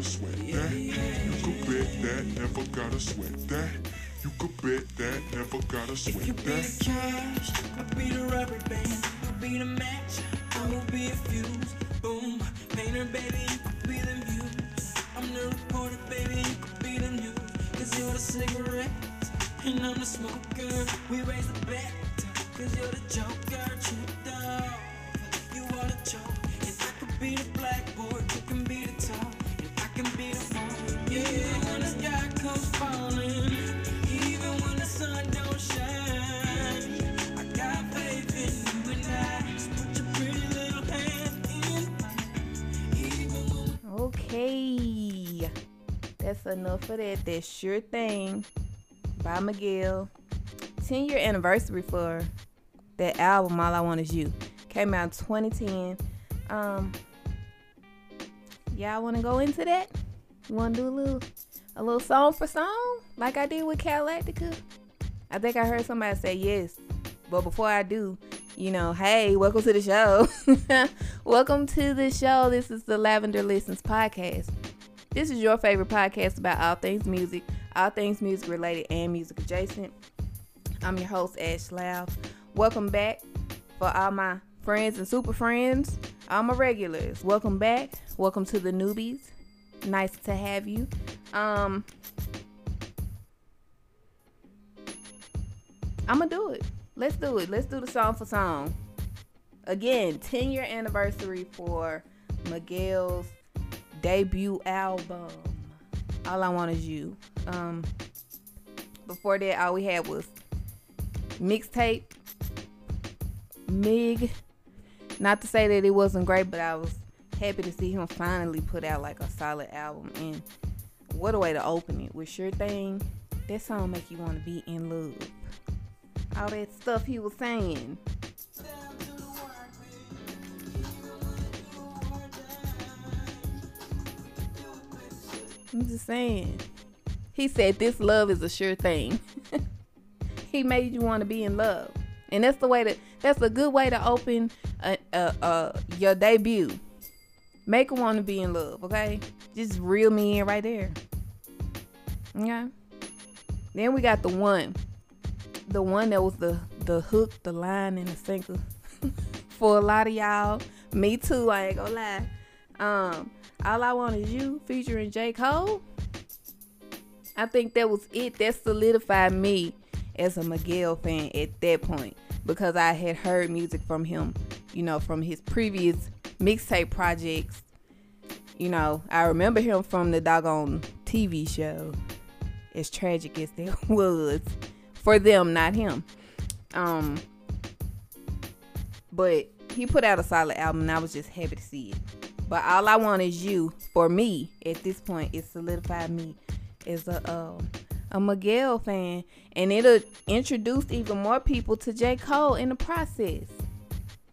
gotta sweat that. You could bet that, never gotta sweat that. You could bet that, never gotta If you sweat be the cash, I'll be the rubber band. I'll be the match, I will be a fuse. Boom, painter, baby, enough for that. That sure thing by Miguel. 10 year anniversary for that album, All I Want Is You. Came out in 2010. Um, y'all want to go into that? Want to do a little, a little song for song, like I did with Galactica? I think I heard somebody say yes. But before I do, you know, hey, welcome to the show. welcome to the show. This is the Lavender Listens podcast. This is your favorite podcast about all things music, all things music related and music adjacent. I'm your host, Ash Loud. Welcome back for all my friends and super friends, all my regulars. Welcome back. Welcome to the newbies. Nice to have you. Um, I'm gonna do it. Let's do it. Let's do the song for song. Again, 10 year anniversary for Miguel's debut album. All I Want Is You. Um, before that, all we had was mixtape, Mig. Not to say that it wasn't great, but I was happy to see him finally put out like a solid album. And what a way to open it with Sure Thing. That song make you want to be in love. All that stuff he was saying. I'm just saying. He said this love is a sure thing. he made you want to be in love, and that's the way to. That's a good way to open a, a, a, your debut. Make him want to be in love, okay? Just reel me in right there. Okay. Then we got the one, the one that was the the hook, the line, and the sinker for a lot of y'all. Me too. I ain't gonna lie. Um, all I want is you featuring J Cole. I think that was it. That solidified me as a Miguel fan at that point because I had heard music from him, you know, from his previous mixtape projects. You know, I remember him from the doggone TV show. As tragic as that was for them, not him. Um, but he put out a solid album, and I was just happy to see it. But all I want is you for me at this point. It solidified me as a um, a Miguel fan, and it'll introduce even more people to J Cole in the process.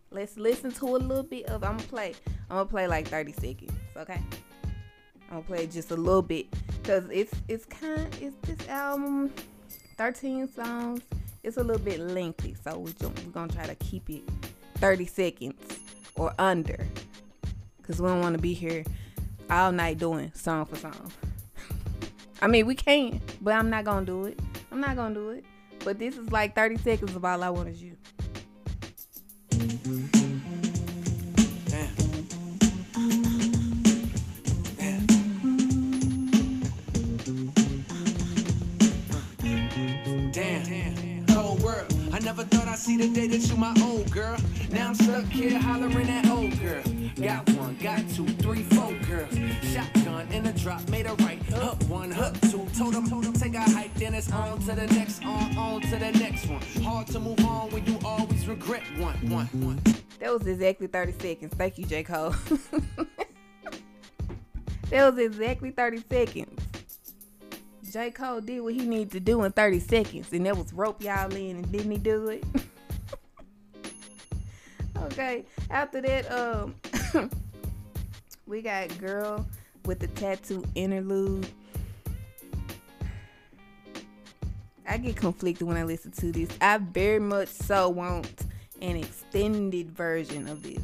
Let's listen to a little bit of. I'm gonna play. I'm gonna play like 30 seconds. Okay. I'm gonna play just a little bit because it's it's kind it's this album 13 songs it's a little bit lengthy so we're gonna try to keep it 30 seconds or under because we don't want to be here all night doing song for song. I mean we can but i'm not gonna do it. I'm not gonna do it. But this is like 30 seconds of all i want is you I never thought I'd see the day that you my old girl. Now I'm stuck here hollering at old girl. Got one, got two, three, four girls. Shotgun in a drop, made a right. Hook one, hook two. Told them, told them take a hike, then it's on to the next, on, on to the next one. Hard to move on when you always regret one, one, one. That was exactly 30 seconds. Thank you, J. Cole. that was exactly 30 seconds. J. Cole did what he needed to do in 30 seconds, and that was rope y'all in, and didn't he do it? okay, after that, um, we got Girl with the Tattoo interlude. I get conflicted when I listen to this. I very much so want an extended version of this.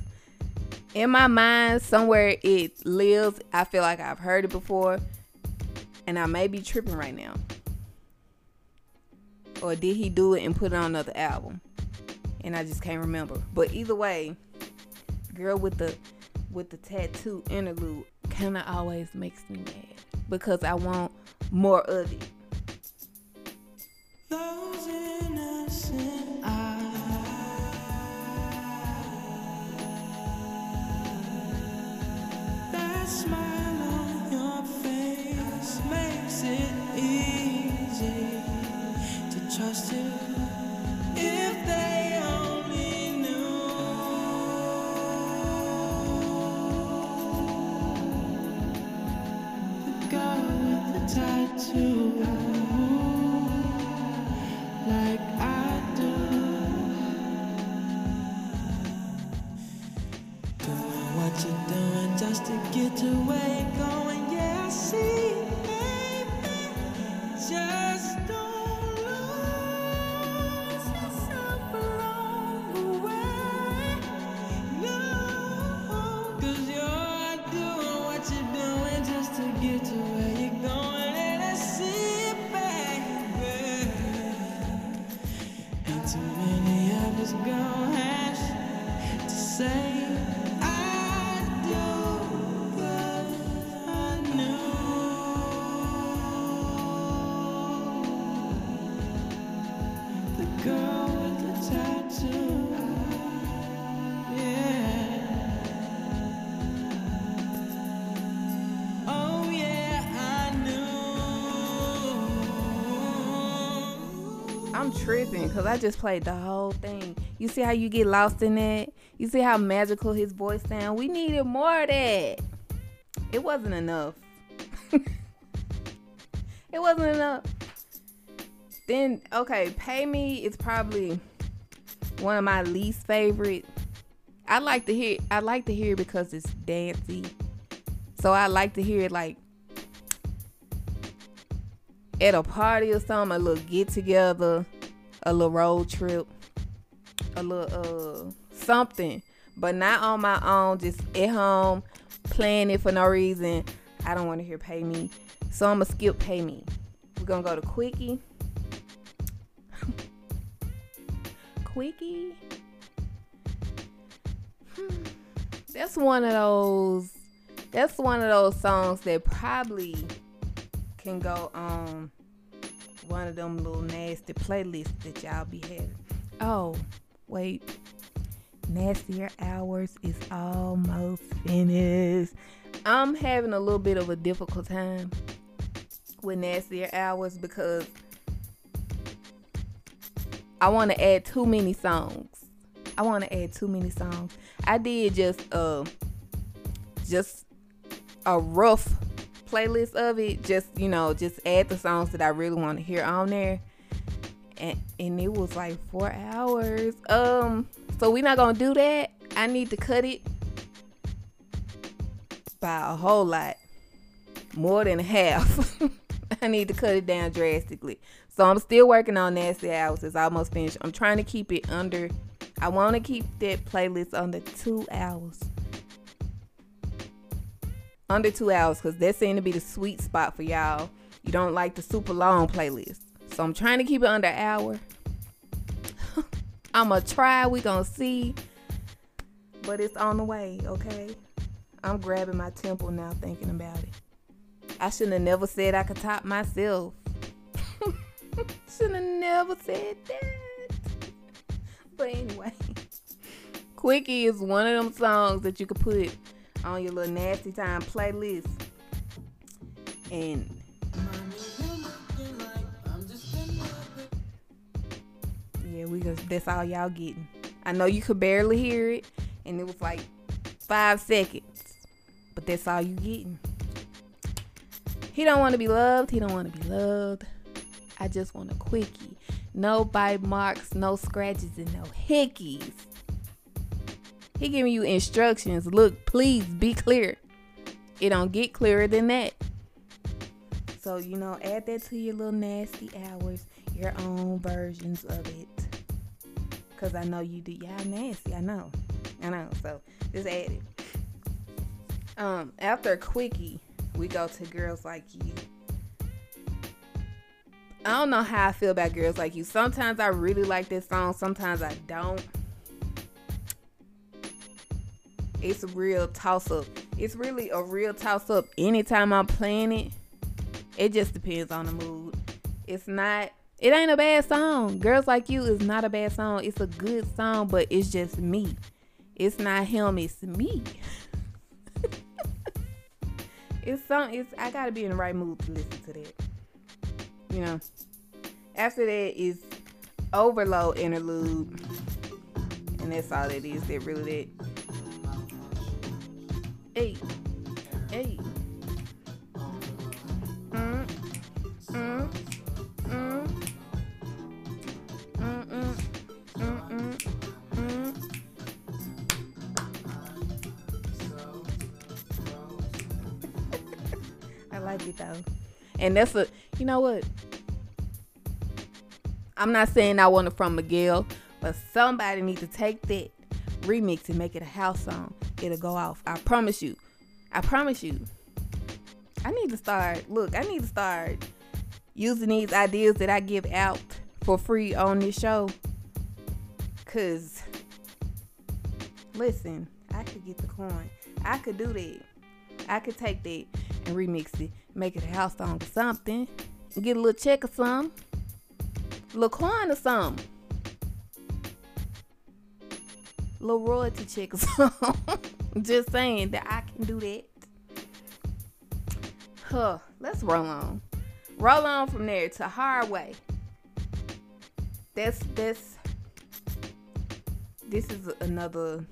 in my mind, somewhere it lives. I feel like I've heard it before, and I may be tripping right now. Or did he do it and put it on another album? And I just can't remember. But either way, girl with the with the tattoo interlude kind of always makes me mad because I want more of it. It easy to trust you. Tripping because I just played the whole thing. You see how you get lost in that? You see how magical his voice sound? We needed more of that. It wasn't enough. it wasn't enough. Then okay, Pay Me is probably one of my least favorite. I like to hear I like to hear it because it's dancey. So I like to hear it like at a party or something, a little get together, a little road trip, a little uh something, but not on my own, just at home playing it for no reason. I don't want to hear pay me, so I'm gonna skip pay me. We're gonna go to quickie. quickie. Hmm. That's one of those. That's one of those songs that probably can go on one of them little nasty playlists that y'all be having. Oh, wait. Nastier Hours is almost finished. I'm having a little bit of a difficult time with Nastier Hours because I want to add too many songs. I want to add too many songs. I did just uh just a rough playlist of it. Just you know, just add the songs that I really want to hear on there. And and it was like four hours. Um, so we're not gonna do that. I need to cut it by a whole lot, more than half. I need to cut it down drastically. So I'm still working on Nasty Hours. It's almost finished. I'm trying to keep it under. I want to keep that playlist under two hours. Under two hours, because that seemed to be the sweet spot for y'all. You don't like the super long playlist. So I'm trying to keep it under hour. I'm going to try. we to see. But it's on the way, okay? I'm grabbing my temple now thinking about it. I shouldn't have never said I could top myself. shouldn't have never said that. But anyway, Quickie is one of them songs that you could put on your little nasty time playlist. And yeah, we just that's all y'all getting. I know you could barely hear it, and it was like five seconds, but that's all you getting. He don't want to be loved. He don't want to be loved. I just want a quickie. No bite marks, no scratches, and no hickeys. He giving you instructions. Look, please be clear. It don't get clearer than that. So, you know, add that to your little nasty hours, your own versions of it. Cause I know you do y'all nasty. I know. I know. So just add it. Um, after Quickie, we go to Girls Like You. I don't know how I feel about Girls Like You. Sometimes I really like this song, sometimes I don't. It's a real toss up. It's really a real toss up anytime I'm playing it. It just depends on the mood. It's not it ain't a bad song. Girls Like You is not a bad song. It's a good song, but it's just me. It's not him, it's me. it's some it's I gotta be in the right mood to listen to that. You know. After that is overload interlude. And that's all it is. That really that. Hey. Hey. Mm. Mm. Mm. Mm, mm, mm, mm. I like it though. And that's a, you know what? I'm not saying I want it from Miguel, but somebody need to take that remix and make it a house song. It'll go off. I promise you. I promise you. I need to start, look, I need to start using these ideas that I give out for free on this show. Cause listen, I could get the coin. I could do that. I could take that and remix it, make it a house song or something. Get a little check or something. A little coin or something. Little royalty check or something. Just saying that I can do that. Huh. Let's roll on. Roll on from there to Hard Way. That's this. This is another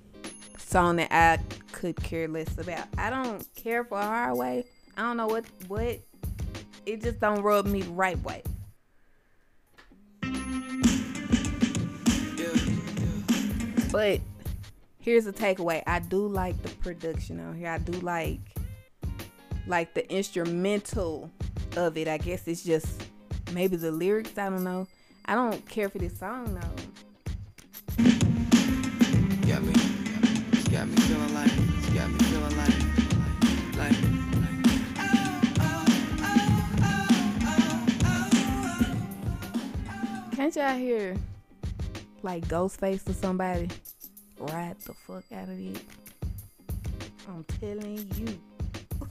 song that I could care less about. I don't care for Hard Way. I don't know what what. It just don't rub me the right way. But here's a takeaway. I do like the production on here. I do like like the instrumental of it. I guess it's just maybe the lyrics. I don't know. I don't care for this song though. Got me, got me feeling like, got me feeling like, like. Can't y'all hear like Ghostface or somebody ride the fuck out of it? I'm telling you.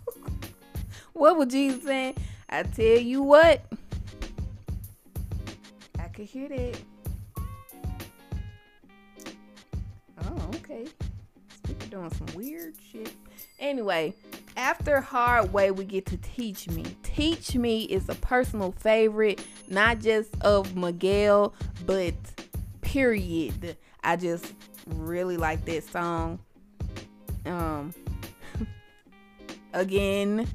what was Jesus saying? I tell you what. I could hear that. Oh, okay. Speaker doing some weird shit. Anyway, after Hard Way, we get to Teach Me. Teach Me is a personal favorite, not just of Miguel, but period. I just really like that song. Um, again,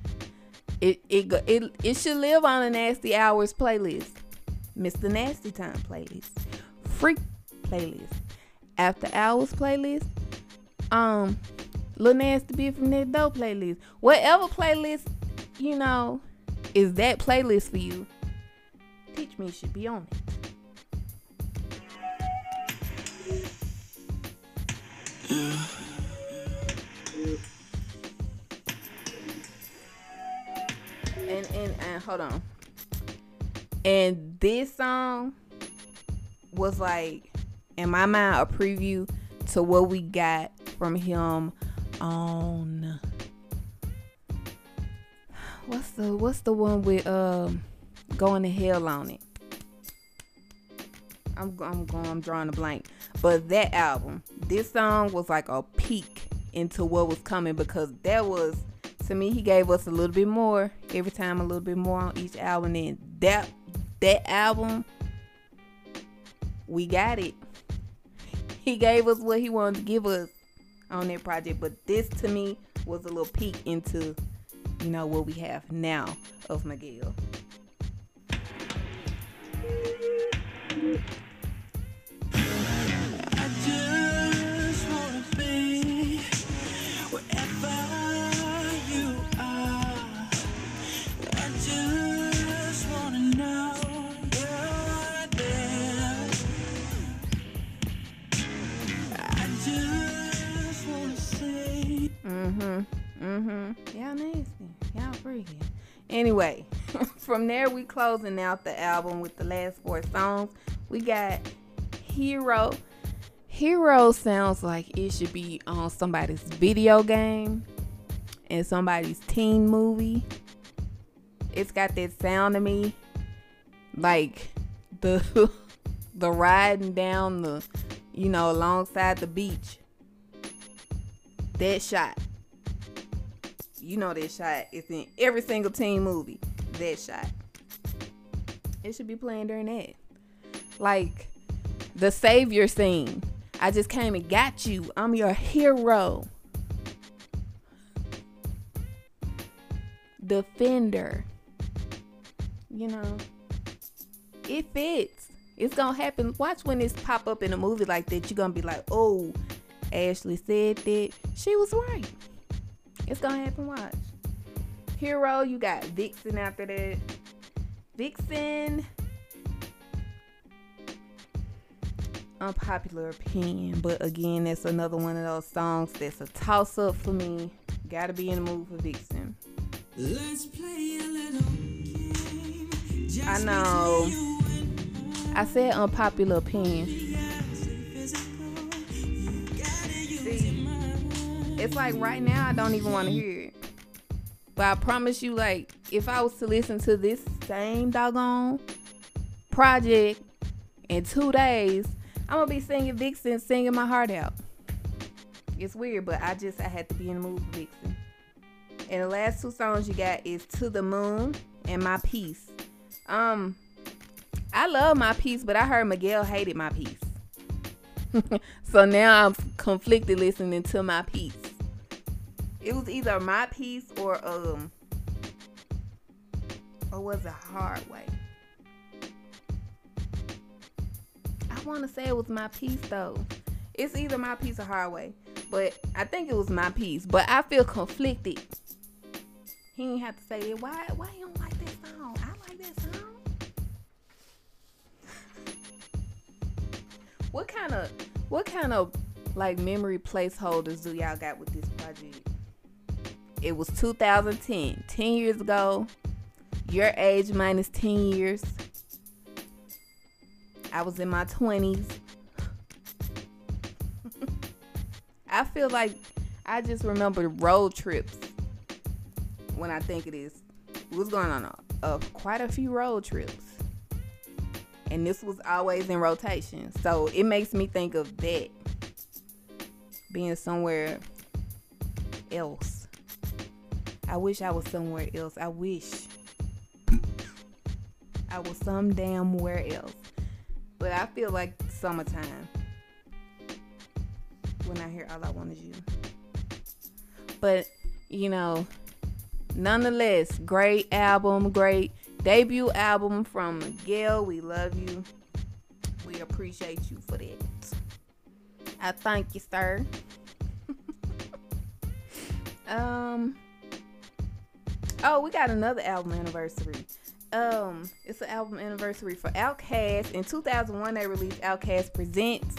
it it it it should live on a Nasty Hours playlist, Mr. Nasty Time playlist, Freak playlist, After Hours playlist, um, Lil Nasty Be from that dope playlist, whatever playlist you know is that playlist for you. Teach Me should be on it. And and and hold on. And this song was like in my mind a preview to what we got from him on what's the what's the one with um going to hell on it. I'm I'm going I'm drawing a blank. But that album, this song was like a peek into what was coming because that was to me he gave us a little bit more every time a little bit more on each album. And that that album we got it. He gave us what he wanted to give us on that project. But this to me was a little peek into you know what we have now of miguel from there we closing out the album with the last four songs. We got Hero. Hero sounds like it should be on somebody's video game and somebody's teen movie. It's got that sound to me. Like the the riding down the you know alongside the beach. That shot. You know that shot is in every single teen movie. That shot. It should be playing during that. Like the savior scene. I just came and got you. I'm your hero. Defender. You know, it fits. It's gonna happen. Watch when this pop up in a movie like that. You're gonna be like, oh, Ashley said that. She was right. It's gonna happen. Watch. Hero, you got Vixen after that. Vixen. Unpopular opinion, but again, that's another one of those songs that's a toss up for me. Gotta be in the mood for Vixen. Let's play a little game. Just I know. between you and I said unpopular opinion. me. Physical. You gotta use See, it's like right now I don't even want to hear it. But I promise you, like, if I was to listen to this same doggone project in two days, I'm gonna be singing Vixen, singing my heart out. It's weird, but I just I had to be in the mood for Vixen. And the last two songs you got is To the Moon and My Peace. Um, I love My piece, but I heard Miguel hated My piece. so now I'm conflicted listening to My Peace. It was either My piece or um, or was it Hard Way? I want to say it was My piece though. It's either My piece or Hard Way, but I think it was My piece. But I feel conflicted. He didn't have to say it. Why? Why you don't like that song? I like that song. What kind of what kind of like memory placeholders do y'all got with this project? It was 2010, 10 years ago. Your age minus 10 years. I was in my 20s. I feel like I just remember road trips when I think of this. We was going on a, a, quite a few road trips and this was always in rotation. So it makes me think of that being somewhere else. I wish I was somewhere else. I wish I was some damn where else. But I feel like summertime when I hear all I want is you. But you know, nonetheless, great album, great debut album from Miguel. We love you. We appreciate you for that. I thank you, sir. um. Oh, we got another album anniversary. Um, it's an album anniversary for Outkast. In 2001, they released Outkast Presents.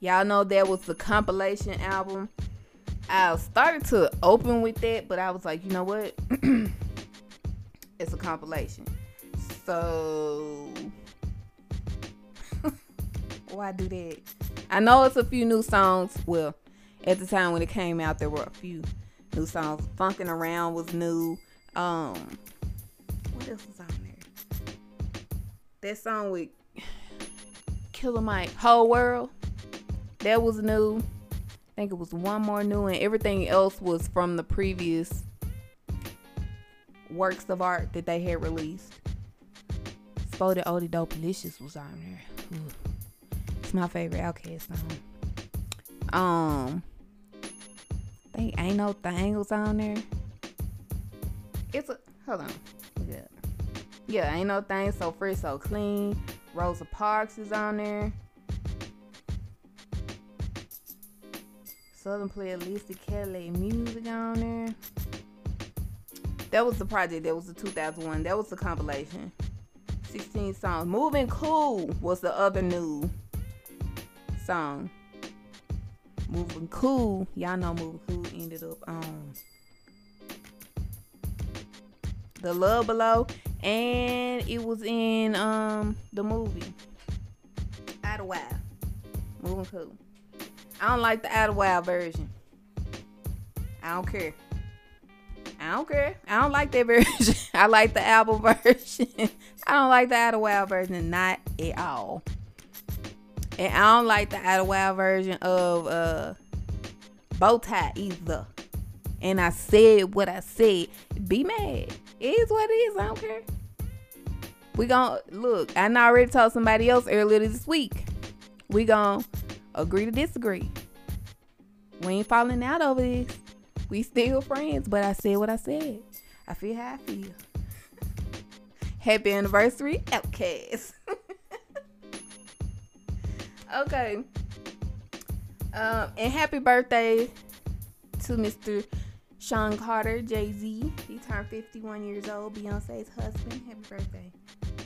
Y'all know that was the compilation album. I started to open with that, but I was like, you know what? it's a compilation. So why do that? I know it's a few new songs. Well, at the time when it came out, there were a few new songs. Funkin' Around was new. Um, what else was on there? That song with Killer Mike, Whole World. That was new. I think it was one more new, and everything else was from the previous works of art that they had released. SpottieOttieDopaliscious was on there. Ooh. It's my favorite Outkast song. Um, think ain't no thing was on there. It's a hold on. Yeah, yeah, ain't no thing so fresh, so clean. Rosa Parks is on there. Southernplayalisticadillacmuzik on there. That was the project. That was the 2001. That was the compilation. 16 songs. Moving Cool was the other new song. Moving Cool. Y'all know Moving Cool ended up on The Love Below, and it was in um the movie Out. Moving cool. I don't like the Out version. I don't care. I don't care. I don't like that version. I like the album version. I don't like the Out version, not at all. And I don't like the Out version of uh bow tie either. And I said what I said. Be mad. Is what it is. I don't care. We gonna look. I already told somebody else earlier this week. We gonna agree to disagree. We ain't falling out over this. We still friends, but I said what I said. I feel how I feel. Happy anniversary, Outkast. okay. Um, and happy birthday to Mr. Sean Carter, Jay Z. He turned 51 years old, Beyonce's husband. Happy birthday.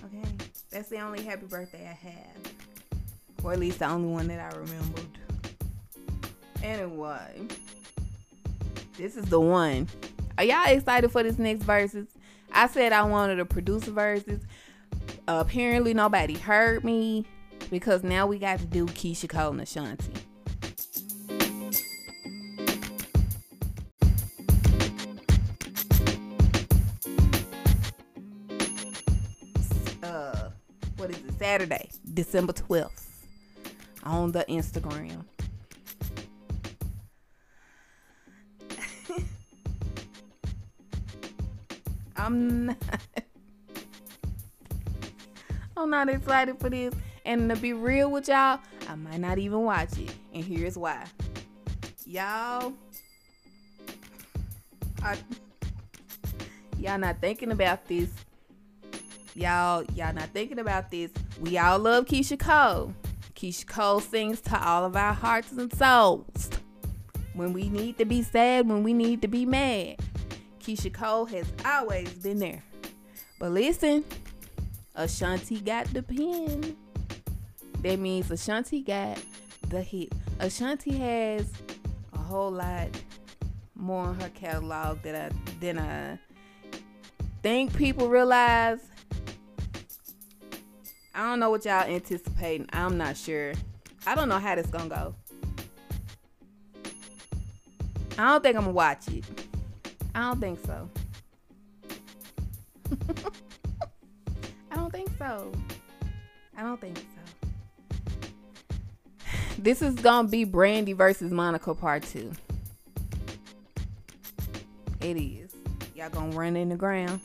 Okay. That's the only happy birthday I have. Or at least the only one that I remembered. Anyway, this is the one. Are y'all excited for this next Verzuz? I said I wanted to produce verses. Uh, apparently, nobody heard me because now we got to do Keyshia Cole and Ashanti. Saturday, December 12th on the Instagram. I'm not. I'm not excited for this. And to be real with y'all, I might not even watch it. And here's why. Y'all, I, y'all not thinking about this. Y'all, y'all not thinking about this. We all love Keyshia Cole. Keyshia Cole sings to all of our hearts and souls. When we need to be sad, when we need to be mad. Keyshia Cole has always been there. But listen, Ashanti got the pen. That means Ashanti got the hit. Ashanti has a whole lot more in her catalog that I than I think people realize. I don't know what y'all anticipating. I'm not sure. I don't know how this gonna go. I don't think I'm gonna watch it. I don't think so. I don't think so. I don't think so. This is gonna be Brandy versus Monica part two. It is. Y'all gonna run in the ground.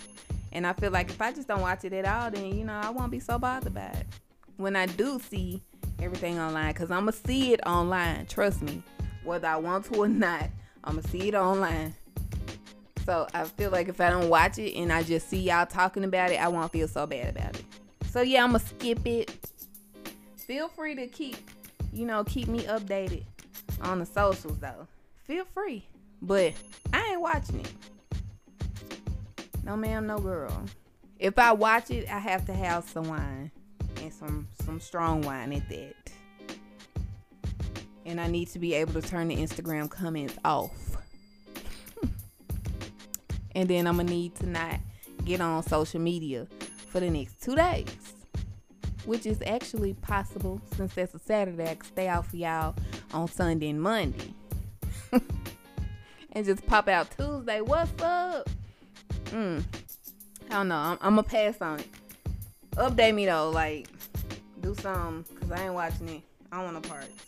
And I feel like if I just don't watch it at all, then you know I won't be so bothered by it. When I do see everything online, cause I'ma see it online. Trust me, whether I want to or not, I'ma see it online. So I feel like if I don't watch it and I just see y'all talking about it, I won't feel so bad about it. So yeah, I'ma skip it. Feel free to keep, you know, keep me updated on the socials though. Feel free. But I ain't watching it. No ma'am, no girl. If I watch it, I have to have some wine and some some strong wine at that. And I need to be able to turn the Instagram comments off. and then I'm gonna need to not get on social media for the next two days. Which is actually possible since that's a Saturday. I can stay out for y'all on Sunday and Monday. and just pop out Tuesday. What's up? Mm. I don't know. I'm, I'm gonna pass on it. Update me though, like do something, cause I ain't watching it. I don't want no parts.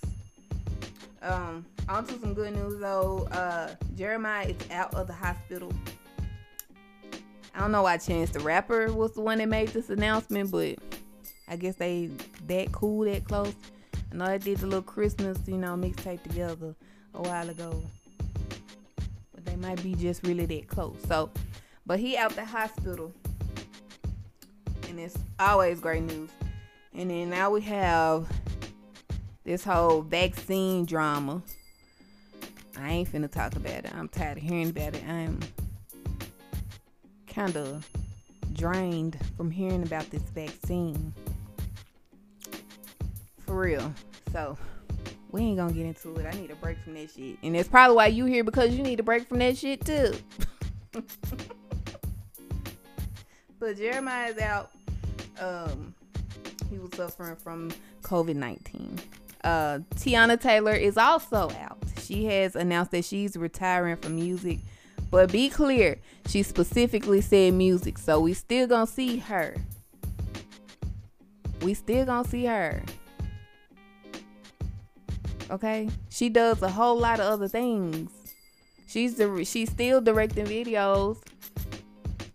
Um, on to some good news though. Uh, Jeremih is out of the hospital. I don't know why Chance the Rapper was the one that made this announcement, but I guess they that cool, that close. I know they did the little Christmas, you know, mixtape together a while ago. But they might be just really that close. So, but he out the hospital. And it's always great news. And then now we have this whole vaccine drama. I ain't finna talk about it. I'm tired of hearing about it. I'm kind of drained from hearing about this vaccine. For real. So, we ain't gonna get into it. I need a break from that shit. And that's probably why you here because you need a break from that shit too. So Jeremih is out. Um, he was suffering from COVID nineteen. Uh, Teyana Taylor is also out. She has announced that she's retiring from music. But be clear, she specifically said music, so we still gonna see her. We still gonna see her. Okay, she does a whole lot of other things. She's the she's still directing videos.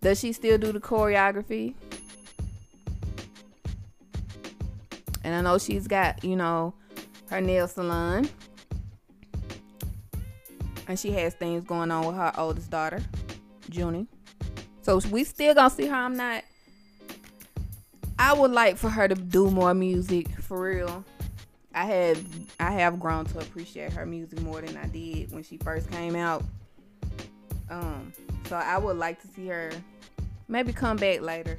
Does she still do the choreography? And I know she's got, you know, her nail salon. And she has things going on with her oldest daughter, Junie. So we still gonna see her. I'm not I would like for her to do more music for real. I have I have grown to appreciate her music more than I did when she first came out. Um, so I would like to see her maybe come back later.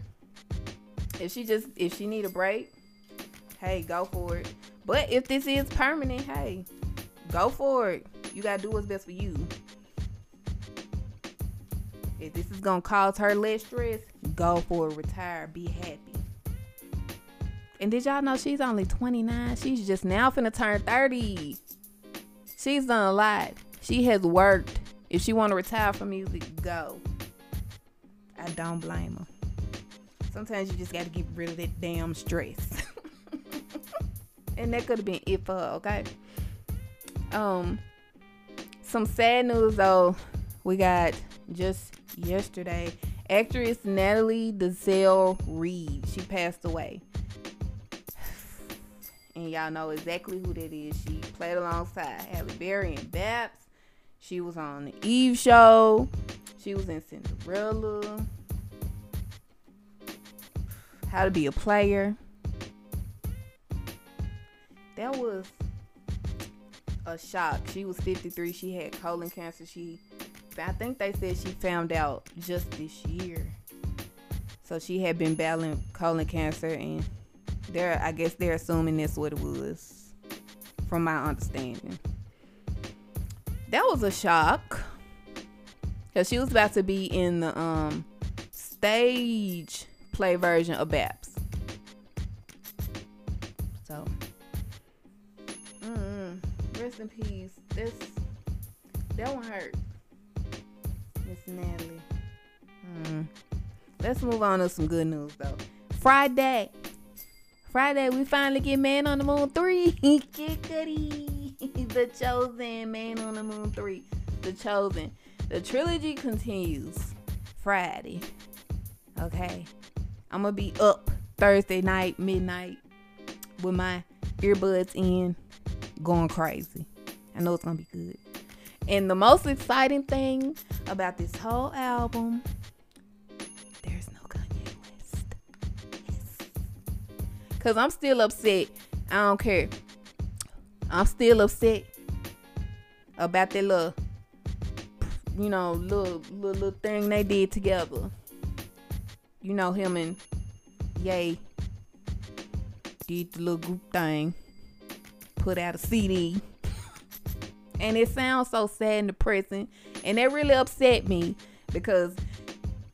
If she just if she need a break, hey, go for it. But if this is permanent, hey, go for it. You gotta do what's best for you. If this is gonna cause her less stress, go for it. Retire. Be happy. And did y'all know she's only 29? She's just now finna turn 30. She's done a lot. She has worked. If she want to retire from music, go. I don't blame her. Sometimes you just got to get rid of that damn stress. and that could have been it for her, okay? Um, some sad news though. We got just yesterday. Actress Natalie Desselle-Reid. She passed away and y'all know exactly who that is. She played alongside Halle Berry and BAPS. She was on the Eve show. She was in Cinderella. How to be a player. That was a shock. She was 53. She had colon cancer. She, I think they said she found out just this year. So she had been battling colon cancer and they're I guess they're assuming that's what it was, from my understanding. That was a shock. Cause she was about to be in the um stage play version of BAPS. So mm, rest in peace. This that one hurt. Miss Natalie. Mm. Let's move on to some good news though. Friday, Friday, we finally get Man on the Moon 3. the Chosen, Man on the Moon 3. The Chosen. The trilogy continues Friday. Okay. I'm going to be up Thursday night, midnight, with my earbuds in, going crazy. I know it's going to be good. And the most exciting thing about this whole album there's no Kanye West. Yes. Cause I'm still upset. I don't care. I'm still upset about that little, you know, little little, little thing they did together. You know him and Yay did the little group thing, put out a CD, and it sounds so sad and depressing, and it really upset me because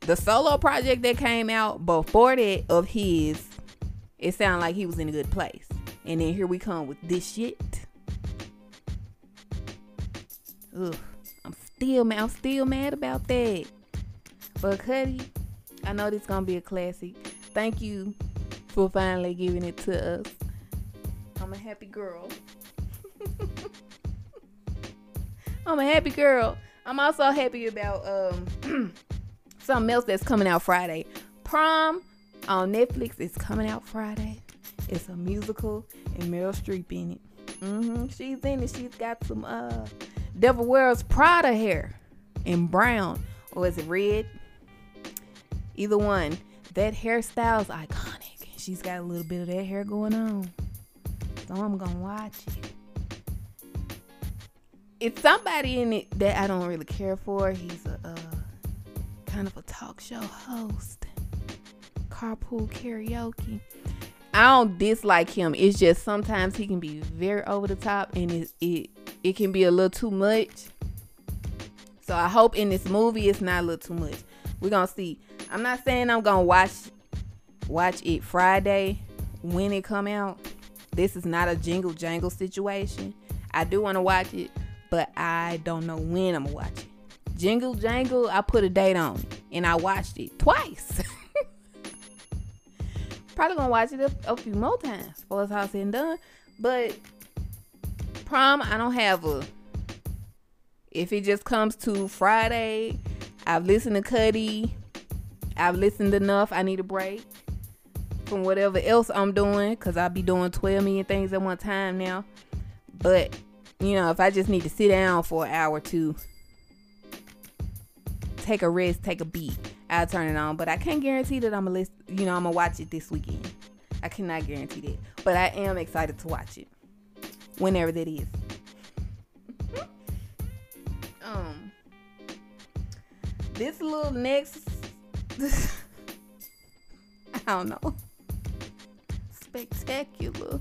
the solo project that came out before that of his it sounded like he was in a good place. And then here we come with this shit. Ugh. Still mad. I'm still mad about that. But Cudi, I know this gonna be a classic. Thank you for finally giving it to us. I'm a happy girl. I'm a happy girl. I'm also happy about um something else that's coming out Friday. Prom on Netflix. is coming out Friday. It's a musical and Meryl Streep in it. Mm-hmm. She's in it. She's got some uh Devil Wears Prada hair in brown or is it red? Either one. That hairstyle's iconic. She's got a little bit of that hair going on. So I'm gonna watch it. It's somebody in it that I don't really care for. He's a uh, kind of a talk show host carpool karaoke. I don't dislike him. It's just sometimes he can be very over the top and it it, it can be a little too much. So I hope in this movie it's not a little too much. We're gonna see. I'm not saying I'm gonna watch watch it Friday when it come out. This is not a jingle jangle situation. I do want to watch it, but I don't know when I'm gonna watch it. Jingle jangle, I put a date on it and I watched it twice. Probably gonna watch it a, a few more times before it's all said and done. But prom, I don't have a. If it just comes to Friday, I've listened to Cudi. I've listened enough. I need a break from whatever else I'm doing because I'll be doing 12 million things at one time now. But, you know, if I just need to sit down for an hour or two, take a rest, take a beat, I'll turn it on. But I can't guarantee that I'm gonna listen, you know, I'm gonna watch it this weekend. I cannot guarantee that. But I am excited to watch it. Whenever that is. um this little next I don't know. Spectacular.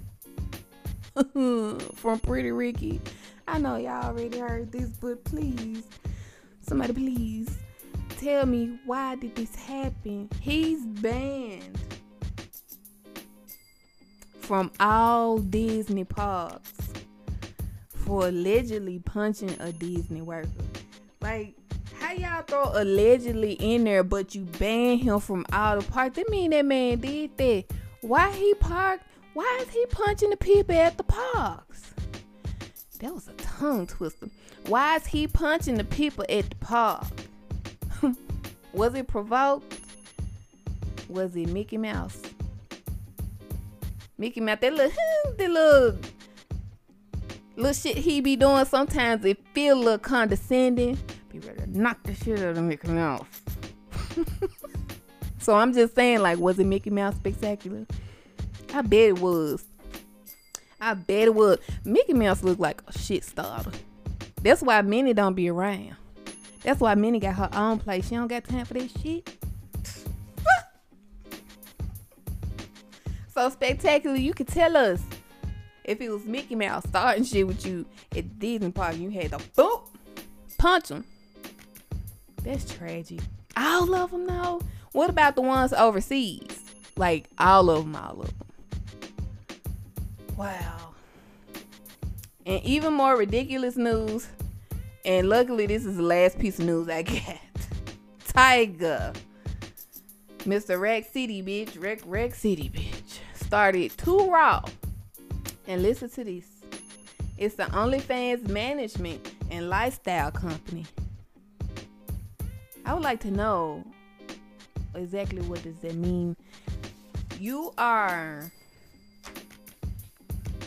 From Pretty Ricky. I know y'all already heard this, but please, somebody please tell me why did this happen? He's banned from all Disney parks for allegedly punching a Disney worker. Like, how y'all throw allegedly in there, but you ban him from all the parks? That mean that man did that. Why he parked? Why is he punching the people at the parks? That was a tongue twister. Why is he punching the people at the park? was it provoked? Was it Mickey Mouse? Mickey Mouse, that little, that little, little shit he be doing. Sometimes it feel a little condescending. Be ready to knock the shit out of Mickey Mouse. so I'm just saying, like, was it Mickey Mouse spectacular? I bet it was. I bet it was. Mickey Mouse looked like a shit starter. That's why Minnie don't be around. That's why Minnie got her own place. She don't got time for that shit. so spectacular, you could tell us if it was Mickey Mouse starting shit with you at Disney Park, you had to boop, punch him. That's tragic. All of them, though. What about the ones overseas? Like all of them, all of them. Wow. And even more ridiculous news. And luckily, this is the last piece of news I got. Tyga, Mr. Rack City, bitch, Rack Rack City, bitch, started Too Raw. And listen to this. It's the OnlyFans management and lifestyle company. I would like to know exactly what does that mean. You are.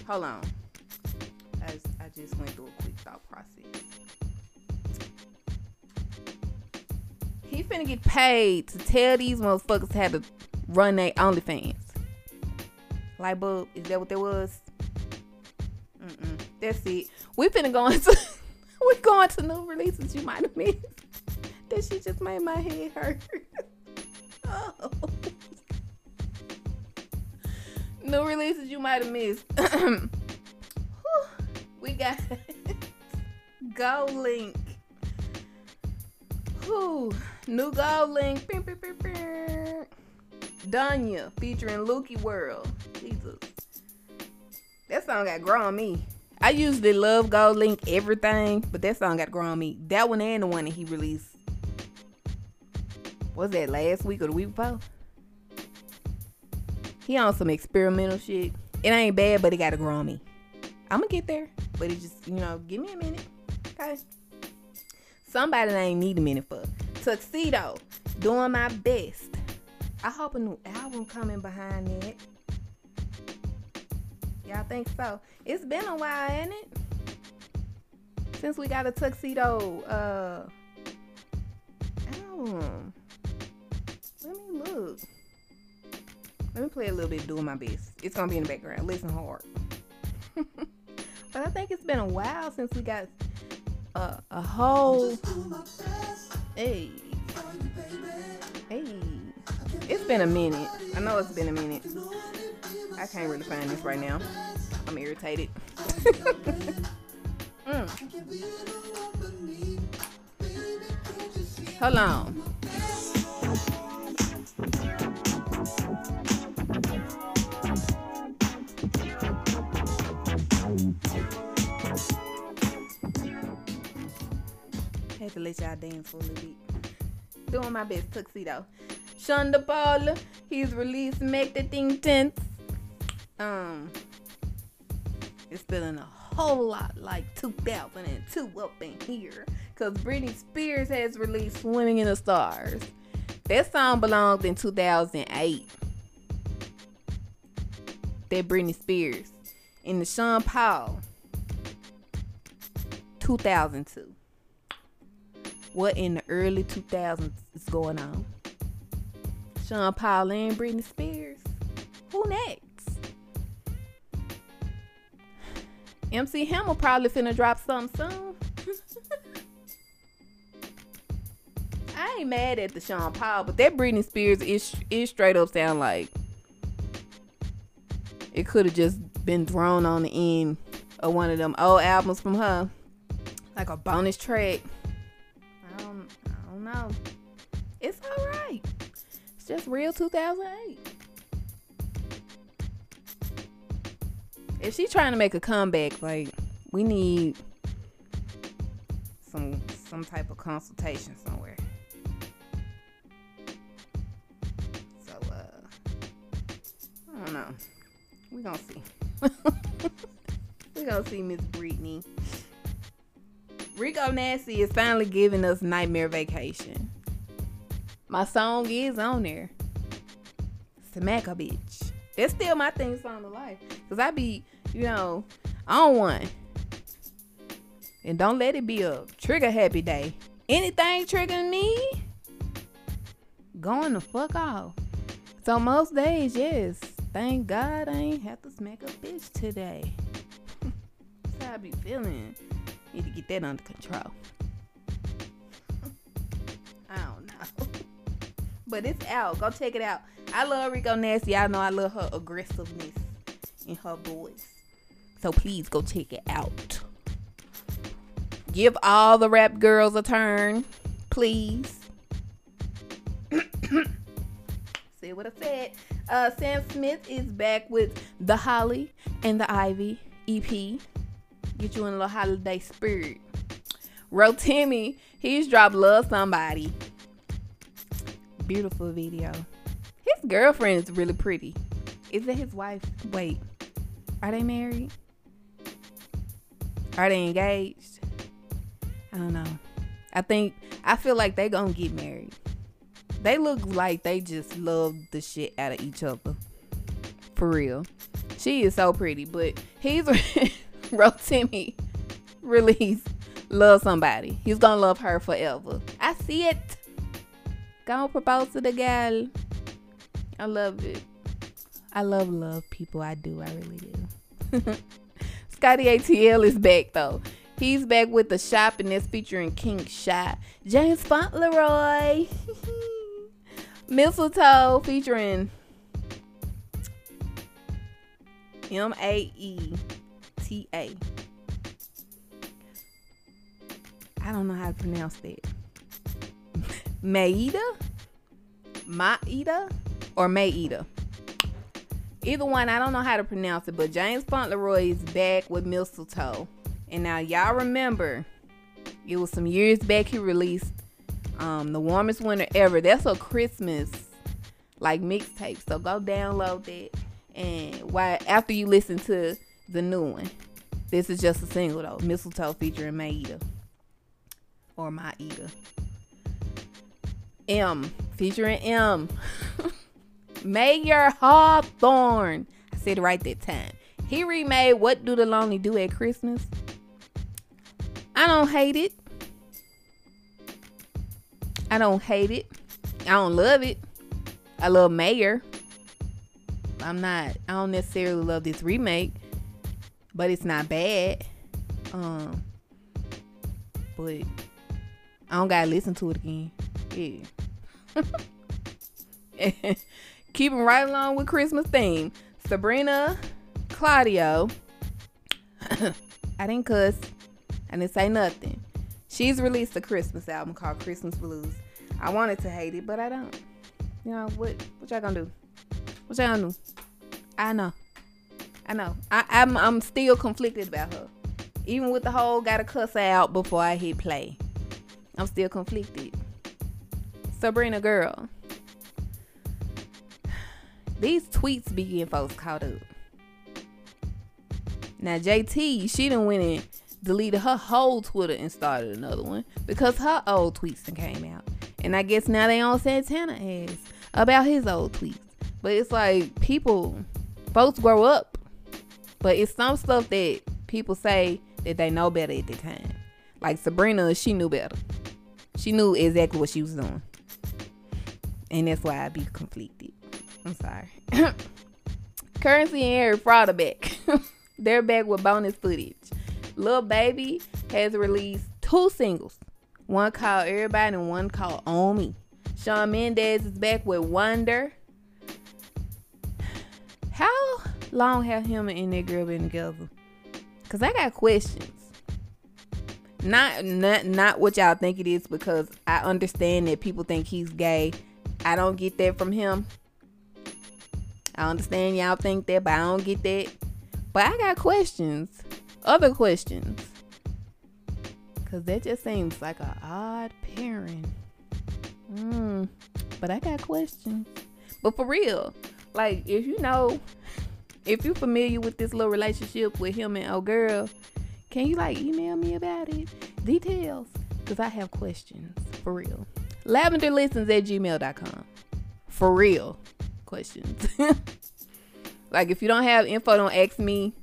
Hold on. As I just went through a quick thought process. He finna get paid to tell these motherfuckers how to run their OnlyFans. Light bulb, is that what that was? That's it. We finna go into we're going to new releases you might have missed. That shit just made my head hurt. oh. New releases you might have missed. We got GoldLink. Whew. New GoldLink. Dunya featuring Lukey World. Jesus. That song got grown me. I usually love GoldLink everything, but that song got grown on me. That one and the one that he released. Was that last week or the week before? He on some experimental shit. It ain't bad, but it gotta grow on me. I'ma get there, but it just you know, give me a minute, okay? Somebody that ain't need a minute for tuxedo, doing my best. I hope a new album coming behind that. Y'all think so? It's been a while, ain't it? Since we got a tuxedo uh album. Let me look. Let me play a little bit doing my best. It's gonna be in the background. Listen hard. but I think it's been a while since we got a, a whole. Hey. Hey. It's been a minute. I know it's been a minute. I can't really find this right now. I'm irritated. mm. Hold on. I had to let y'all dance for a little bit. Doing my best tuxedo. Sean Da Paul, he's released Make the Thing Tense. Um, it's feeling a whole lot like 2002 up in here. Cause Britney Spears has released Swimming in the Stars. That song belonged in 2008. That Britney Spears. And the Sean Paul 2002. What in the early 2000s is going on? Sean Paul and Britney Spears. Who next? MC Hammer probably finna drop something soon. I ain't mad at the Sean Paul, but that Britney Spears is is straight up sound like it could have just been thrown on the end of one of them old albums from her, like a bonus track. I don't, I don't know. It's all right. It's just real 2008. If she's trying to make a comeback, like we need some some type of consultation somewhere. So uh, I don't know. We gonna see. we gonna see Miss Britney. Rico Nasty is finally giving us Nightmare Vacation. My song is on there. Smack a bitch. That's still my theme song of life. Cause I be, you know, on one. And don't let it be a trigger happy day. Anything triggering me, going the fuck off. So most days, yes. Thank God I ain't have to smack a bitch today. That's how I be feeling. Need to get that under control. I don't know. But it's out. Go check it out. I love Rico Nasty. I know I love her aggressiveness in her voice. So please go check it out. Give all the rap girls a turn, please. See what I said. Uh, Sam Smith is back with The Holly and the Ivy EP. Get you in a little holiday spirit. Rotimi, he's dropped Love Somebody. Beautiful video. His girlfriend is really pretty. Is it his wife? Wait, are they married? Are they engaged? I don't know. I think I feel like they gonna get married. They look like they just love the shit out of each other. For real. She is so pretty, but he's Rotimi release love somebody. He's gonna love her forever. I see it. Gonna propose to the gal. I love it. I love love people. I do. I really do. Scotty ATL is back though. He's back with the shop and that's featuring King Shot. James Fauntleroy. Mistletoe featuring M A E T A. I don't know how to pronounce that. Maida? Maida? Or Maida? Either one, I don't know how to pronounce it, but James Fauntleroy is back with Mistletoe. And now y'all remember, it was some years back he released um, The Warmest Winter Ever. That's a Christmas like mixtape. So go download that. And why after you listen to the new one. This is just a single though. Mistletoe featuring Maida. Or Maida. M featuring M. Mayer Hawthorne. I said it right that time. He remade What Do the Lonely Do at Christmas? I don't hate it. I don't hate it. I don't love it. I love Mayer. I'm not I don't necessarily love this remake, but it's not bad. Um but I don't gotta listen to it again. Yeah. Keeping right along with Christmas theme. Sabrina Claudio. I didn't cuss. I didn't say nothing. She's released a Christmas album called Christmas Blues. I wanted to hate it, but I don't. You know what? What y'all gonna do? What y'all gonna do? I know. I know. I, I'm I'm still conflicted about her. Even with the whole gotta cuss out before I hit play. I'm still conflicted. Sabrina girl. These tweets be getting folks caught up. Now JT, she done went and deleted her whole Twitter and started another one because her old tweets done came out. And I guess now they on Santana ass about his old tweets. But it's like people, folks grow up. But it's some stuff that people say that they know better at the time. Like Sabrina, she knew better. She knew exactly what she was doing. And that's why I be conflicted. I'm sorry. Curren$y and Harry Fraud are back. They're back with bonus footage. Lil Baby has released two singles. One called Everybody and one called On Me. Shawn Mendes is back with Wonder. How long have him and that girl been together? Cause I got questions. Not not not what y'all think it is because I understand that people think he's gay. I don't get that from him. I understand y'all think that, but I don't get that. But I got questions. Other questions. Cause that just seems like an odd pairing. Mm, but I got questions. But for real, like if you know, if you're familiar with this little relationship with him and old girl, can you like email me about it? Details. Cause I have questions. For real. Lavenderlistens at gmail.com. For real. Questions. like if you don't have info, don't ask me.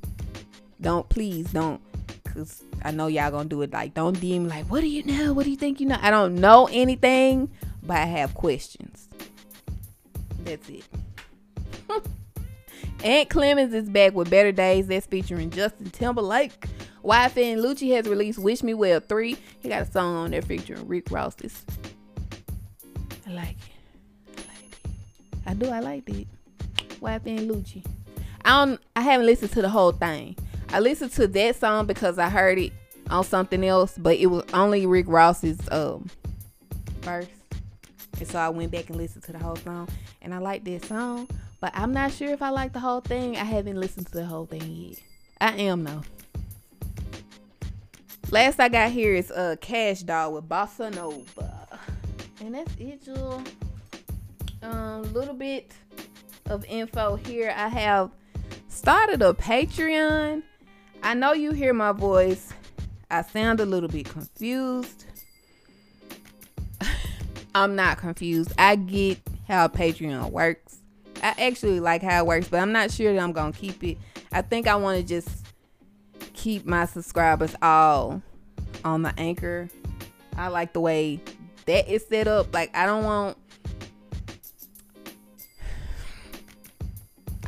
Don't please don't. Cause I know y'all gonna do it like don't DM like what do you know? What do you think you know? I don't know anything, but I have questions. That's it. Ant Clemons is back with Better Days. That's featuring Justin Timberlake. YFN Lucci has released Wish Me Well 3. He got a song on there featuring Rick Ross. This I like it. I like it. I do. I like it. YFN Lucci. I don't. I haven't listened to the whole thing. I listened to that song because I heard it on something else, but it was only Rick Ross's um verse. And so I went back and listened to the whole song. And I like that song. But I'm not sure if I like the whole thing. I haven't listened to the whole thing yet. I am though. Last I got here is uh Cash Doll with Bossa Nova. And that's it, y'all. Um, little bit of info here. I have started a Patreon. I know you hear my voice. I sound a little bit confused. I'm not confused. I get how Patreon works. I actually like how it works, but I'm not sure that I'm gonna keep it. I think I want to just keep my subscribers all on the anchor. I like the way that is set up. Like I don't want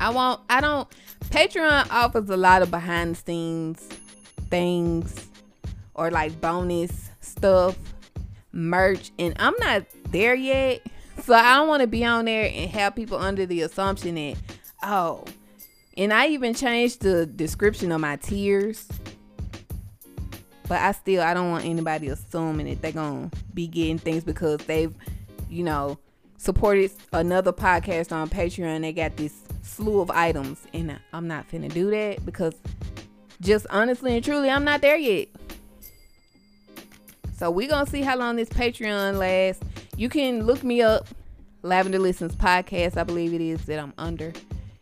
I want I don't Patreon offers a lot of behind the scenes things or like bonus stuff, merch, and I'm not there yet. So I don't want to be on there and have people under the assumption that, oh, and I even changed the description of my tiers. But I still I don't want anybody assuming that they're gonna be getting things because they've, you know, supported another podcast on Patreon. They got this slew of items, and I'm not finna do that because just honestly and truly, I'm not there yet. So we gonna see how long this Patreon lasts. You can look me up, Lavender Listens Podcast. I believe it is that I'm under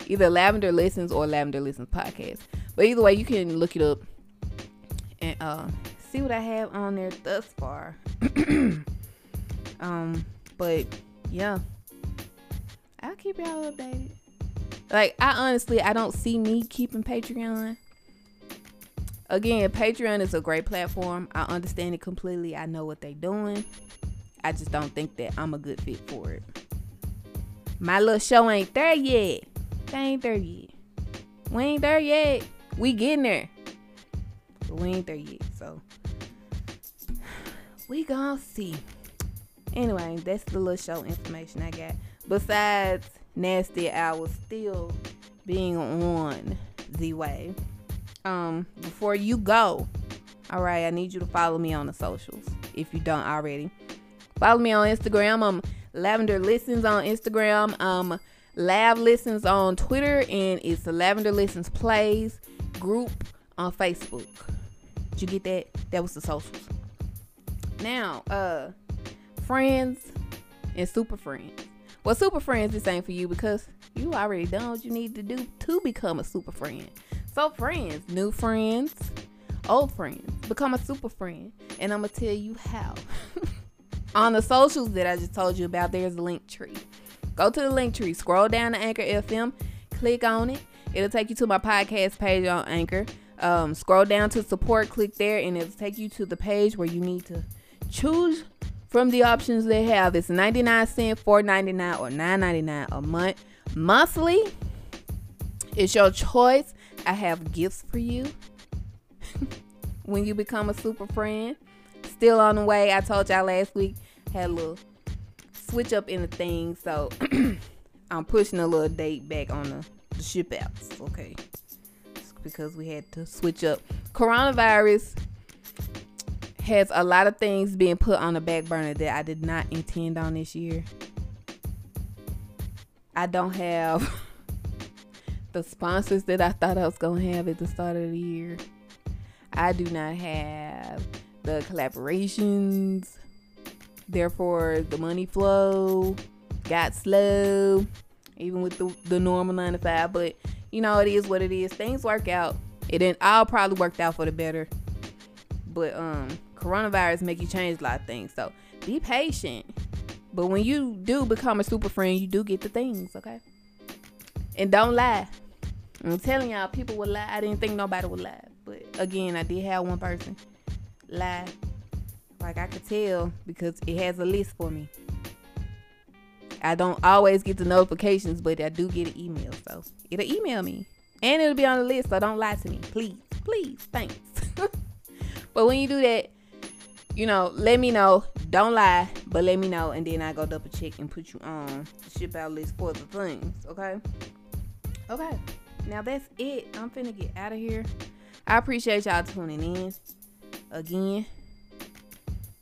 either Lavender Listens or Lavender Listens Podcast. But either way, you can look it up and uh, see what I have on there thus far. um, but yeah, I'll keep y'all updated. Like I honestly, I don't see me keeping Patreon. Again, Patreon is a great platform. I understand it completely. I know what they're doing. I just don't think that I'm a good fit for it. My little show ain't there yet. They ain't there yet. We ain't there yet. We getting there. But we ain't there yet. So we gonna see. Anyway, that's the little show information I got. Besides Nasty Hours still being on the way. Um, before you go, all right, I need you to follow me on the socials if you don't already. Follow me on Instagram. I'm Lavender Listens on Instagram. Um, Lav Listens on Twitter, and it's Lavender Listens Plays group on Facebook. Did you get that? That was the socials. Now, uh, friends and super friends. Well, super friends, this ain't for you because you already done what you need to do to become a super friend. So, friends, new friends, old friends, become a super friend. And I'm going to tell you how. On the socials that I just told you about, there's a link tree. Go to the link tree, scroll down to Anchor FM, click on it. It'll take you to my podcast page on Anchor. Um, scroll down to support, click there, and it'll take you to the page where you need to choose from the options they have. It's 99 cent, 4.99, or 9.99 a month. Monthly, it's your choice. I have gifts for you when you become a super friend. Still on the way. I told y'all last week had a little switch up in the thing, so I'm pushing a little date back on the, the ship outs. Okay, It's because we had to switch up. Coronavirus has a lot of things being put on the back burner that I did not intend on this year. I don't have the sponsors that I thought I was gonna have at the start of the year. I do not have the collaborations. Therefore, the money flow got slow, even with the, the normal nine to five. But you know, it is what it is. Things work out. It didn't all probably worked out for the better. But um, coronavirus make you change a lot of things. So be patient. But when you do become a super friend, you do get the things, okay? And don't lie. I'm telling y'all, people would lie. I didn't think nobody would lie. But again, I did have one person lie. Like I could tell because it has a list for me. I don't always get the notifications, but I do get an email. So it'll email me. And it'll be on the list, so don't lie to me. Please. Please. Thanks. but when you do that, you know, let me know. Don't lie, but let me know, and then I go double check and put you on the ship out list for the things. Okay. Okay. Now that's it. I'm finna get out of here. I appreciate y'all tuning in. Again,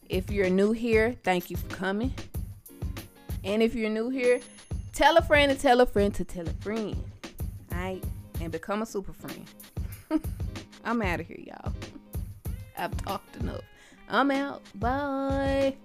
if you're new here, thank you for coming. And if you're new here, tell a friend to tell a friend to tell a friend. Alright? And become a super friend. I'm out of here, y'all. I've talked enough. I'm out. Bye.